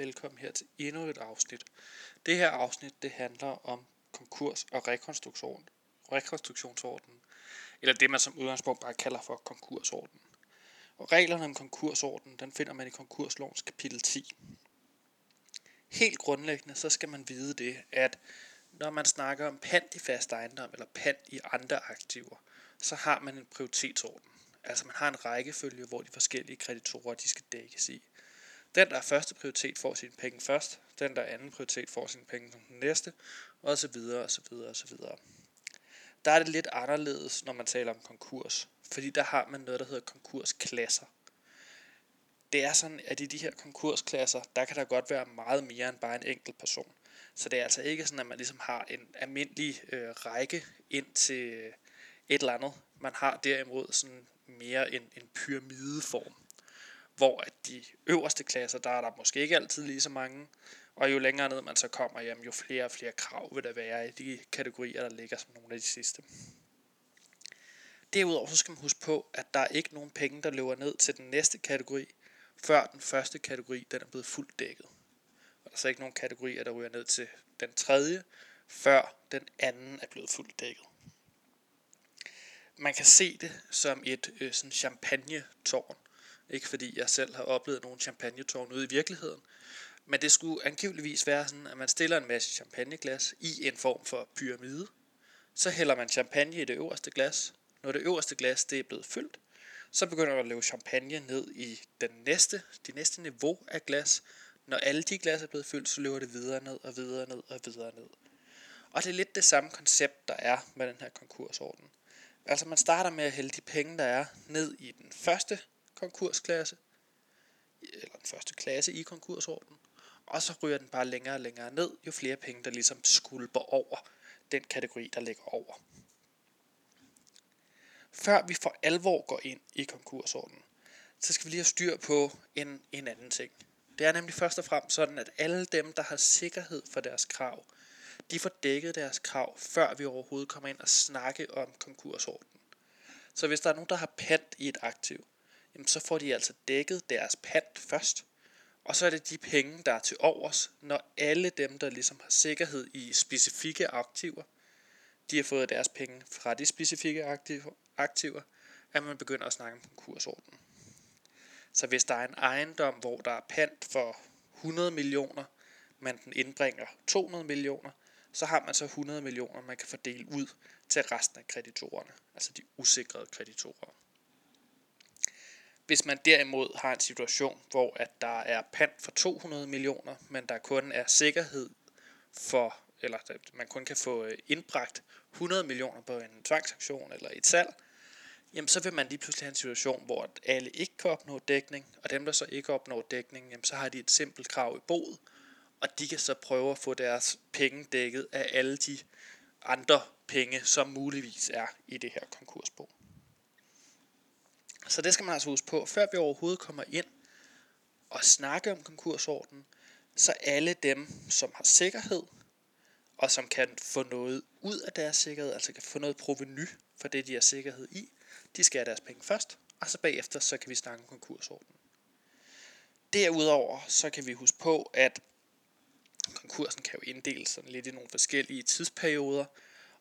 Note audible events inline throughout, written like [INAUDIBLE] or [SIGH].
Velkommen her til endnu et afsnit. Det her afsnit det handler om konkurs og rekonstruktion, rekonstruktionsordenen, eller det man som udgangspunkt bare kalder for konkursordenen. Og reglerne om konkursordenen, den finder man i konkurslovens kapitel 10. Helt grundlæggende så skal man vide det, at når man snakker om pant i fast ejendom eller pant i andre aktiver, så har man en prioritetsorden. Altså man har en rækkefølge, hvor de forskellige kreditorer de skal dækkes i. Den, der er første prioritet, får sine penge først. Den, der er anden prioritet, får sine penge som den næste. Og så videre, og så videre, og så videre. Der er det lidt anderledes, når man taler om konkurs. Fordi der har man noget, der hedder konkursklasser. Det er sådan, at i de her konkursklasser, der kan der godt være meget mere end bare en enkelt person. Så det er altså ikke sådan, at man ligesom har en almindelig øh, række ind til øh, et eller andet. Man har derimod sådan mere en, en pyramideform hvor at de øverste klasser, der er der måske ikke altid lige så mange, og jo længere ned man så kommer, jamen, jo flere og flere krav vil der være i de kategorier, der ligger som nogle af de sidste. Derudover så skal man huske på, at der er ikke nogen penge, der løber ned til den næste kategori, før den første kategori den er blevet fuldt dækket. Og der er så ikke nogen kategorier, der ryger ned til den tredje, før den anden er blevet fuldt dækket. Man kan se det som et øh, sådan champagne-tårn, ikke fordi jeg selv har oplevet nogle champagnetårn ude i virkeligheden. Men det skulle angiveligvis være sådan, at man stiller en masse champagneglas i en form for pyramide. Så hælder man champagne i det øverste glas. Når det øverste glas det er blevet fyldt, så begynder man at løbe champagne ned i den næste, det næste niveau af glas. Når alle de glas er blevet fyldt, så løber det videre ned og videre ned og videre ned. Og det er lidt det samme koncept, der er med den her konkursorden. Altså man starter med at hælde de penge, der er, ned i den første konkursklasse, eller den første klasse i konkursordenen, og så ryger den bare længere og længere ned, jo flere penge, der ligesom skulper over den kategori, der ligger over. Før vi for alvor går ind i konkursordenen, så skal vi lige have styr på en, en anden ting. Det er nemlig først og fremmest sådan, at alle dem, der har sikkerhed for deres krav, de får dækket deres krav, før vi overhovedet kommer ind og snakke om konkursordenen. Så hvis der er nogen, der har pant i et aktiv, jamen så får de altså dækket deres pant først. Og så er det de penge, der er til overs, når alle dem, der ligesom har sikkerhed i specifikke aktiver, de har fået deres penge fra de specifikke aktiver, at man begynder at snakke om konkursordenen. Så hvis der er en ejendom, hvor der er pant for 100 millioner, men den indbringer 200 millioner, så har man så 100 millioner, man kan fordele ud til resten af kreditorerne, altså de usikrede kreditorer. Hvis man derimod har en situation, hvor at der er pant for 200 millioner, men der kun er sikkerhed for, eller man kun kan få øh, indbragt 100 millioner på en tvangsaktion eller et salg, jamen så vil man lige pludselig have en situation, hvor alle ikke kan opnå dækning, og dem, der så ikke opnår dækning, jamen så har de et simpelt krav i boet, og de kan så prøve at få deres penge dækket af alle de andre penge, som muligvis er i det her konkursbo. Så det skal man altså huske på, før vi overhovedet kommer ind og snakke om konkursordenen, så alle dem, som har sikkerhed, og som kan få noget ud af deres sikkerhed, altså kan få noget proveny for det, de har sikkerhed i, de skal have deres penge først, og så bagefter, så kan vi snakke om konkursordenen. Derudover, så kan vi huske på, at konkursen kan jo inddeles sådan lidt i nogle forskellige tidsperioder,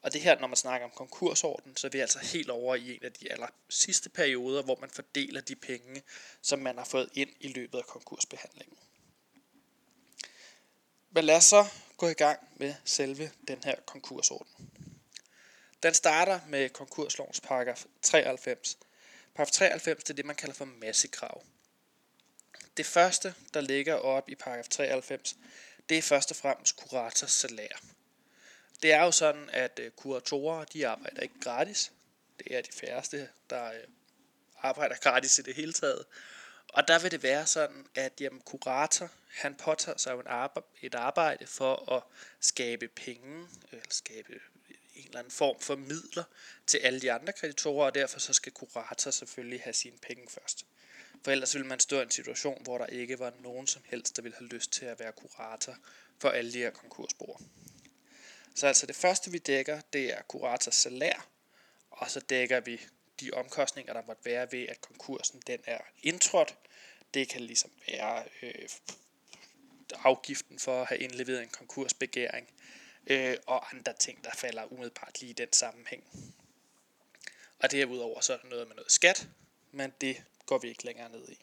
og det her, når man snakker om konkursorden, så er vi altså helt over i en af de aller sidste perioder, hvor man fordeler de penge, som man har fået ind i løbet af konkursbehandlingen. Men lad os så gå i gang med selve den her konkursorden. Den starter med konkurslovens paragraf 93. Paragraf 93 det er det, man kalder for massekrav. Det første, der ligger op i paragraf 93, det er først og fremmest kurators salær. Det er jo sådan, at øh, kuratorer, de arbejder ikke gratis. Det er de færreste, der øh, arbejder gratis i det hele taget. Og der vil det være sådan, at jamen, kurator, han påtager sig en arbejde, et arbejde for at skabe penge, eller skabe en eller anden form for midler til alle de andre kreditorer, og derfor så skal kurator selvfølgelig have sine penge først. For ellers ville man stå i en situation, hvor der ikke var nogen som helst, der ville have lyst til at være kurator for alle de her konkursbrugere. Så altså det første, vi dækker, det er kurators salær, og så dækker vi de omkostninger, der måtte være ved, at konkursen den er indtrådt. Det kan ligesom være øh, afgiften for at have indleveret en konkursbegæring, øh, og andre ting, der falder umiddelbart lige i den sammenhæng. Og derudover så er der noget med noget skat, men det går vi ikke længere ned i.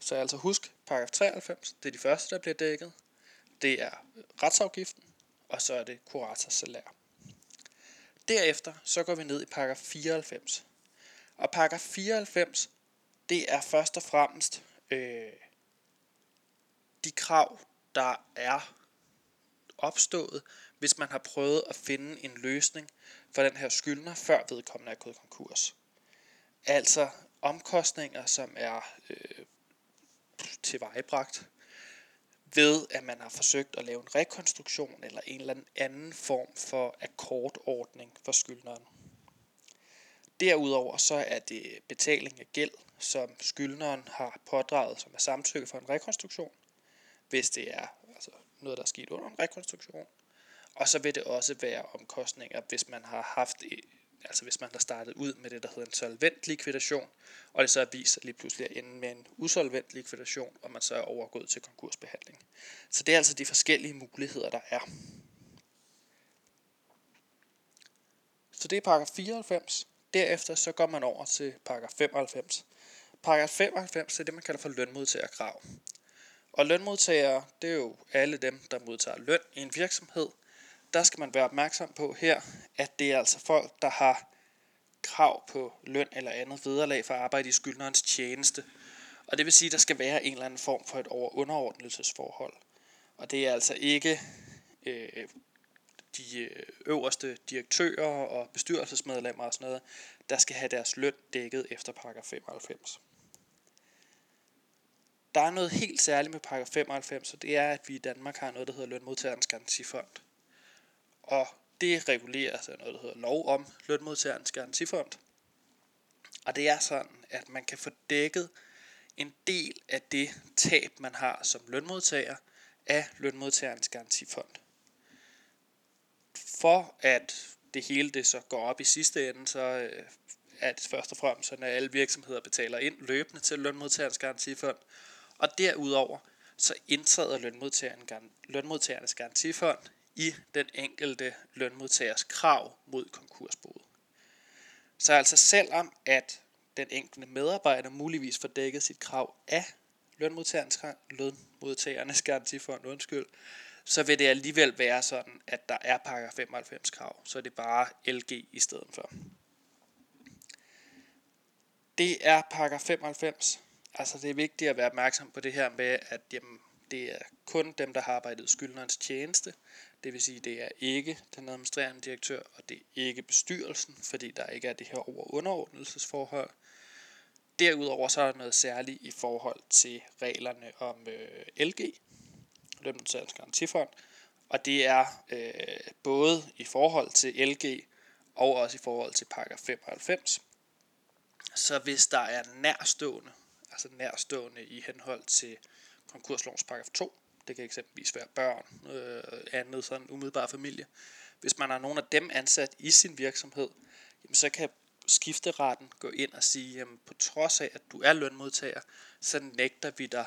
Så altså husk, paragraf 93, det er de første, der bliver dækket. Det er retsafgiften, og så er det kurators salær. Derefter så går vi ned i paragraf 94. Og paragraf 94, det er først og fremmest øh, de krav, der er opstået, hvis man har prøvet at finde en løsning for den her skyldner, før vedkommende er gået konkurs. Altså omkostninger, som er øh, tilvejebragt ved, at man har forsøgt at lave en rekonstruktion eller en eller anden form for akkordordning for skyldneren. Derudover så er det betaling af gæld, som skyldneren har pådraget som er samtykke for en rekonstruktion, hvis det er altså noget, der er sket under en rekonstruktion. Og så vil det også være omkostninger, hvis man har haft altså hvis man har startet ud med det, der hedder en solvent likvidation, og det så er vist lige pludselig at ende med en usolvent likvidation, og man så er overgået til konkursbehandling. Så det er altså de forskellige muligheder, der er. Så det er paragraf 94. Derefter så går man over til paragraf 95. Paragraf 95 er det, man kalder for lønmodtagerkrav. Og lønmodtagere, det er jo alle dem, der modtager løn i en virksomhed – der skal man være opmærksom på her, at det er altså folk, der har krav på løn eller andet vederlag for at arbejde i skyldnerens tjeneste. Og det vil sige, at der skal være en eller anden form for et over-underordnelsesforhold. Og det er altså ikke øh, de øh, øverste direktører og bestyrelsesmedlemmer og sådan noget, der skal have deres løn dækket efter paragraf 95. Der er noget helt særligt med paragraf 95, og det er, at vi i Danmark har noget, der hedder Lønmodtagerens Garantifond og det reguleres af noget, der hedder lov om lønmodtagerens garantifond. Og det er sådan, at man kan få dækket en del af det tab, man har som lønmodtager af lønmodtagerens garantifond. For at det hele det så går op i sidste ende, så øh, er det først og fremmest sådan, at alle virksomheder betaler ind løbende til lønmodtagerens garantifond. Og derudover så indtræder lønmodtagernes garantifond i den enkelte lønmodtagers krav mod konkursboet. Så altså selvom at den enkelte medarbejder muligvis får dækket sit krav af lønmodtagernes, lønmodtagernes garantifond, undskyld, så vil det alligevel være sådan, at der er pakker 95 krav, så det er bare LG i stedet for. Det er pakker 95. Altså det er vigtigt at være opmærksom på det her med, at jamen, det er kun dem, der har arbejdet skyldnerens tjeneste, det vil sige, det er ikke den administrerende direktør, og det er ikke bestyrelsen, fordi der ikke er det her over-underordnelsesforhold. Derudover så er der noget særligt i forhold til reglerne om øh, LG, Lønmodtagernes Garantifond, og det er øh, både i forhold til LG og også i forhold til pakker 95. Så hvis der er nærstående, altså nærstående i henhold til konkurslovens paragraf 2, det kan eksempelvis være børn, øh, andet sådan umiddelbar familie. Hvis man har nogen af dem ansat i sin virksomhed, jamen så kan skifteretten gå ind og sige, jamen på trods af, at du er lønmodtager, så nægter vi dig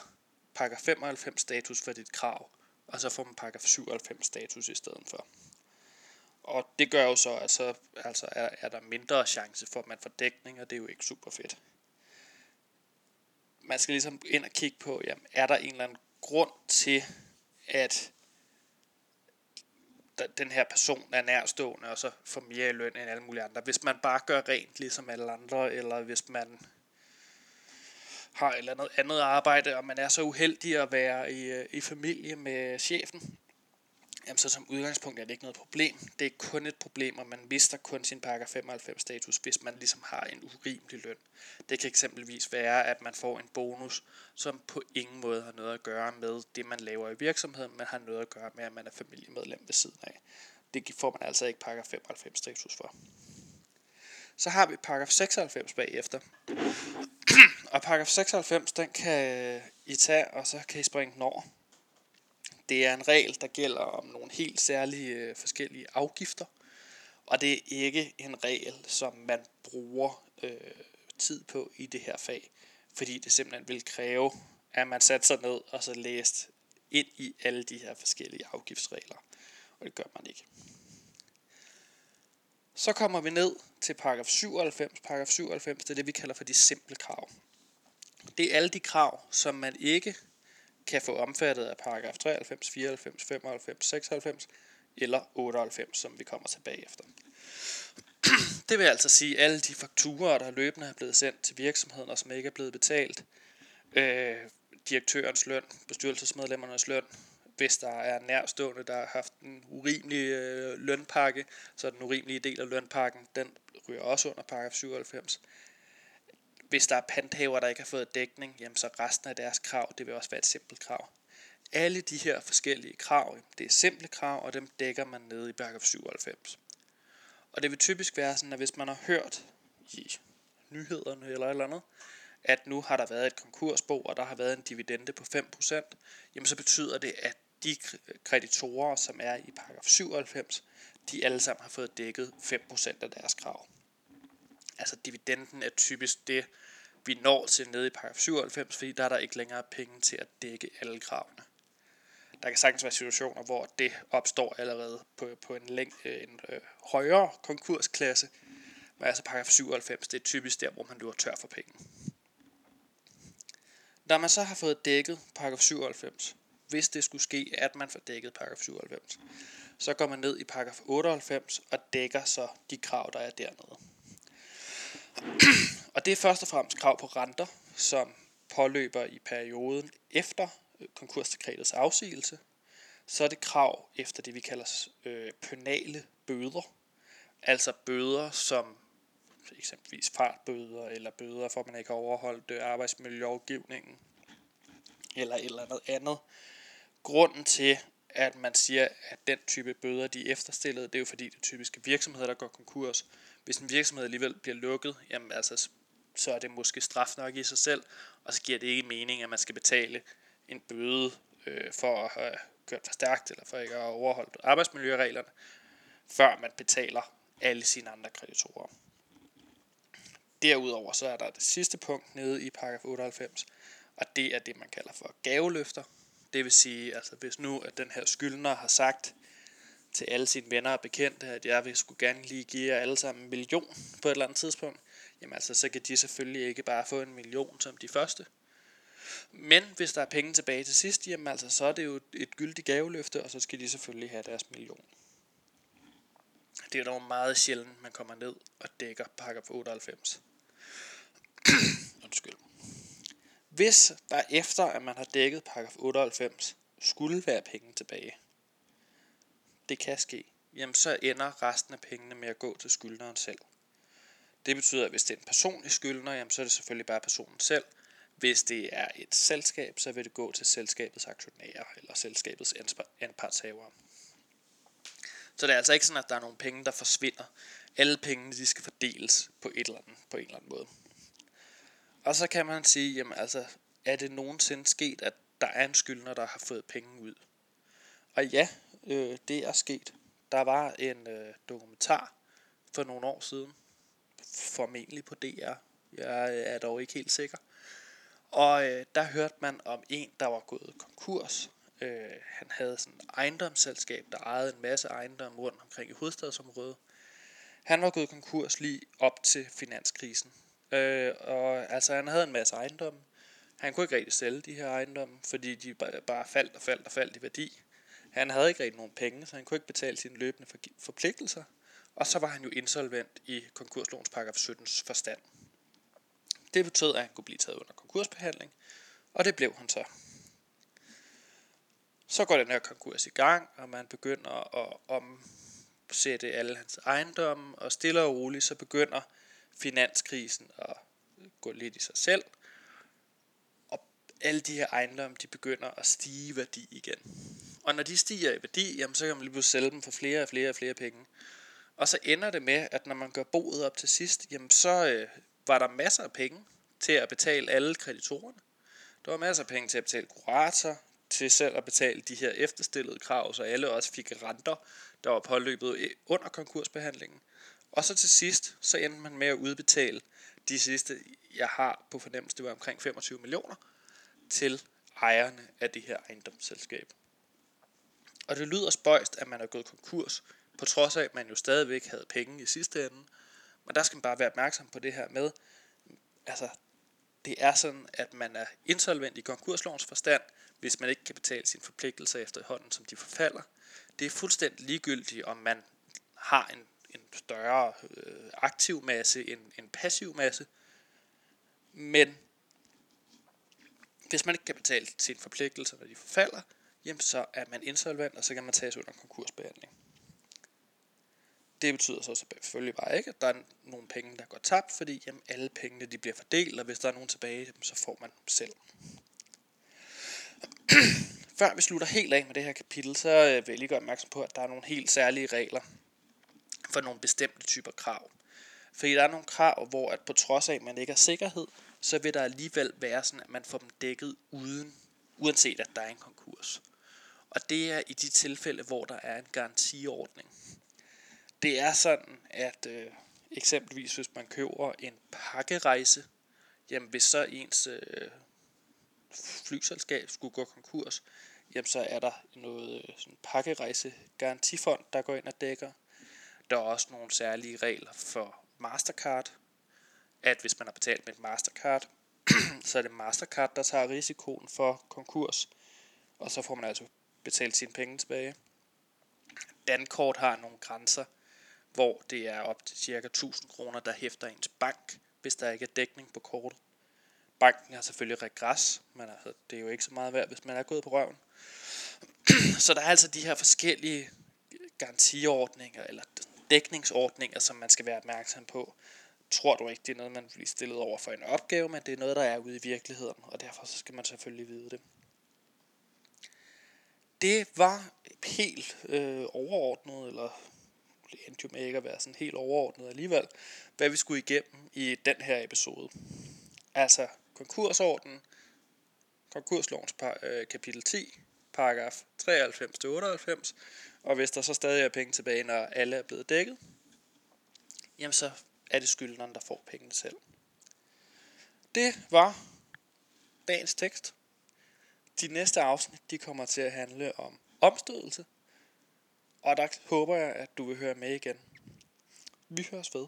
pakker 95 status for dit krav, og så får man pakker 97 status i stedet for. Og det gør jo så, at så altså er, er der mindre chance for, at man får dækning, og det er jo ikke super fedt. Man skal ligesom ind og kigge på, jamen, er der en eller anden grund til, at den her person er nærstående, og så får mere i løn end alle mulige andre. Hvis man bare gør rent ligesom alle andre, eller hvis man har et eller andet andet arbejde, og man er så uheldig at være i, øh, i familie med chefen, jamen så som udgangspunkt er det ikke noget problem. Det er kun et problem, og man mister kun sin pakker 95 status, hvis man ligesom har en urimelig løn. Det kan eksempelvis være, at man får en bonus, som på ingen måde har noget at gøre med det, man laver i virksomheden, men har noget at gøre med, at man er familiemedlem ved siden af. Det får man altså ikke pakker 95 status for. Så har vi paragraf 96 bagefter. [CLEARS THROAT] og paragraf 96, den kan I tage, og så kan I springe den over. Det er en regel, der gælder om nogle helt særlige øh, forskellige afgifter, og det er ikke en regel, som man bruger øh, tid på i det her fag, fordi det simpelthen vil kræve, at man satte sig ned og så læste ind i alle de her forskellige afgiftsregler. Og det gør man ikke. Så kommer vi ned til paragraf 97. Paragraf 97 det er det, vi kalder for de simple krav. Det er alle de krav, som man ikke kan få omfattet af paragraf 93, 94, 95, 96 eller 98, som vi kommer tilbage efter. [CLEARS THROAT] Det vil altså sige, at alle de fakturer, der løbende er blevet sendt til virksomheden, og som ikke er blevet betalt, øh, direktørens løn, bestyrelsesmedlemmernes løn, hvis der er nærstående, der har haft en urimelig øh, lønpakke, så den urimelige del af lønpakken, den ryger også under paragraf 97. Hvis der er panthaver, der ikke har fået dækning, jamen så resten af deres krav, det vil også være et simpelt krav. Alle de her forskellige krav, det er simple krav, og dem dækker man nede i paragraf 97. Og det vil typisk være sådan, at hvis man har hørt i nyhederne eller et eller andet, at nu har der været et konkursbo, og der har været en dividende på 5%, jamen så betyder det, at de kreditorer, som er i paragraf 97, de alle sammen har fået dækket 5% af deres krav. Altså dividenden er typisk det, vi når til nede i paragraf 97, fordi der er der ikke længere penge til at dække alle kravene. Der kan sagtens være situationer, hvor det opstår allerede på, på en, læng, øh, en øh, højere konkursklasse, men altså paragraf 97, det er typisk der, hvor man løber tør for penge. Når man så har fået dækket paragraf 97, hvis det skulle ske, at man får dækket paragraf 97, så går man ned i paragraf 98 og dækker så de krav, der er dernede det er først og fremmest krav på renter, som påløber i perioden efter øh, konkursdekretets afsigelse. Så er det krav efter det, vi kalder øh, penale bøder. Altså bøder, som eksempelvis fartbøder eller bøder for, at man ikke har overholdt øh, arbejdsmiljølovgivningen eller et eller andet andet. Grunden til, at man siger, at den type bøder, de er efterstillet, det er jo fordi, det er typiske virksomheder, der går konkurs. Hvis en virksomhed alligevel bliver lukket, jamen altså, så er det måske straf nok i sig selv, og så giver det ikke mening, at man skal betale en bøde øh, for at have kørt for stærkt, eller for ikke at have overholdt arbejdsmiljøreglerne, før man betaler alle sine andre kreditorer. Derudover så er der det sidste punkt nede i paragraf 98, og det er det, man kalder for gaveløfter. Det vil sige, altså hvis nu at den her skyldner har sagt til alle sine venner og bekendte, at jeg vil skulle gerne lige give jer alle sammen en million på et eller andet tidspunkt, jamen altså så kan de selvfølgelig ikke bare få en million som de første. Men hvis der er penge tilbage til sidst, jamen altså så er det jo et gyldigt gaveløfte, og så skal de selvfølgelig have deres million. Det er dog meget sjældent, man kommer ned og dækker pakker på 98. [CLEARS THROAT] Undskyld. Hvis der efter, at man har dækket paragraf 98, skulle være penge tilbage, det kan ske, jamen så ender resten af pengene med at gå til skyldneren selv. Det betyder, at hvis det er en personlig skyldner, jamen så er det selvfølgelig bare personen selv. Hvis det er et selskab, så vil det gå til selskabets aktionærer eller selskabets anpartshavere. Så det er altså ikke sådan, at der er nogle penge, der forsvinder. Alle pengene de skal fordeles på, et eller andet, på en eller anden måde. Og så kan man sige, jamen altså, er det nogensinde sket, at der er en skyldner, der har fået penge ud? Og ja, øh, det er sket. Der var en øh, dokumentar for nogle år siden, formentlig på DR. Jeg er dog ikke helt sikker. Og øh, der hørte man om en, der var gået konkurs. Øh, han havde sådan et ejendomsselskab, der ejede en masse ejendomme rundt omkring i hovedstadsområdet. Han var gået konkurs lige op til finanskrisen. Øh, og altså, han havde en masse ejendomme. Han kunne ikke rigtig sælge de her ejendomme, fordi de bare faldt og faldt og faldt i værdi. Han havde ikke rigtig nogen penge, så han kunne ikke betale sine løbende forpligtelser. Og så var han jo insolvent i konkurslovens paragraf 17's forstand. Det betød, at han kunne blive taget under konkursbehandling, og det blev han så. Så går den her konkurs i gang, og man begynder at omsætte alle hans ejendomme, og stille og roligt så begynder finanskrisen at gå lidt i sig selv, og alle de her ejendomme, de begynder at stige i værdi igen. Og når de stiger i værdi, jamen, så kan man lige pludselig sælge dem for flere og flere og flere penge. Og så ender det med, at når man gør boet op til sidst, jamen så øh, var der masser af penge til at betale alle kreditorerne. Der var masser af penge til at betale kurator, til selv at betale de her efterstillede krav, så alle også fik renter, der var påløbet under konkursbehandlingen. Og så til sidst, så endte man med at udbetale de sidste, jeg har på fornemmelse, det var omkring 25 millioner, til ejerne af det her ejendomsselskab. Og det lyder spøjst, at man er gået konkurs, på trods af, at man jo stadigvæk havde penge i sidste ende. Men der skal man bare være opmærksom på det her med, altså, det er sådan, at man er insolvent i konkurslovens forstand, hvis man ikke kan betale sine forpligtelser efterhånden, som de forfalder. Det er fuldstændig ligegyldigt, om man har en, en større øh, aktiv masse end en passiv masse. Men hvis man ikke kan betale sine forpligtelser, når de forfalder, jamen så er man insolvent, og så kan man tages under konkursbehandling. Det betyder så selvfølgelig bare ikke, at der er nogle penge, der går tabt, fordi jamen, alle pengene de bliver fordelt, og hvis der er nogen tilbage, jamen, så får man dem selv. [CLEARS THROAT] Før vi slutter helt af med det her kapitel, så øh, vil jeg lige gøre opmærksom på, at der er nogle helt særlige regler for nogle bestemte typer krav. Fordi der er nogle krav, hvor at på trods af, at man ikke har sikkerhed, så vil der alligevel være sådan, at man får dem dækket uden, uanset at der er en konkurs. Og det er i de tilfælde, hvor der er en garantiordning. Det er sådan, at øh, eksempelvis hvis man køber en pakkerejse, jamen hvis så ens øh, flyselskab skulle gå konkurs, jamen så er der noget øh, sådan pakkerejse garantifond, der går ind og dækker. Der er også nogle særlige regler for Mastercard, at hvis man har betalt med et Mastercard, [CLEARS THROAT] så er det Mastercard, der tager risikoen for konkurs, og så får man altså betalt sine penge tilbage. Dankort har nogle grænser, hvor det er op til ca. 1000 kroner, der hæfter ens bank, hvis der ikke er dækning på kortet. Banken har selvfølgelig regres, men altså, det er jo ikke så meget værd, hvis man er gået på røven. [CLEARS THROAT] så der er altså de her forskellige garantiordninger, eller dækningsordninger, som man skal være opmærksom på. Tror du ikke, det er noget, man bliver stillet over for en opgave, men det er noget, der er ude i virkeligheden, og derfor så skal man selvfølgelig vide det. Det var helt øh, overordnet, eller det endte jo med ikke at være sådan helt overordnet alligevel, hvad vi skulle igennem i den her episode. Altså konkursordenen, konkurslovens par, øh, kapitel 10, paragraf 93-98, og hvis der så stadig er penge tilbage, når alle er blevet dækket, jamen så er det skyldneren, der får pengene selv. Det var dagens tekst. De næste afsnit, de kommer til at handle om omstødelse, og der håber jeg, at du vil høre med igen. Vi høres ved.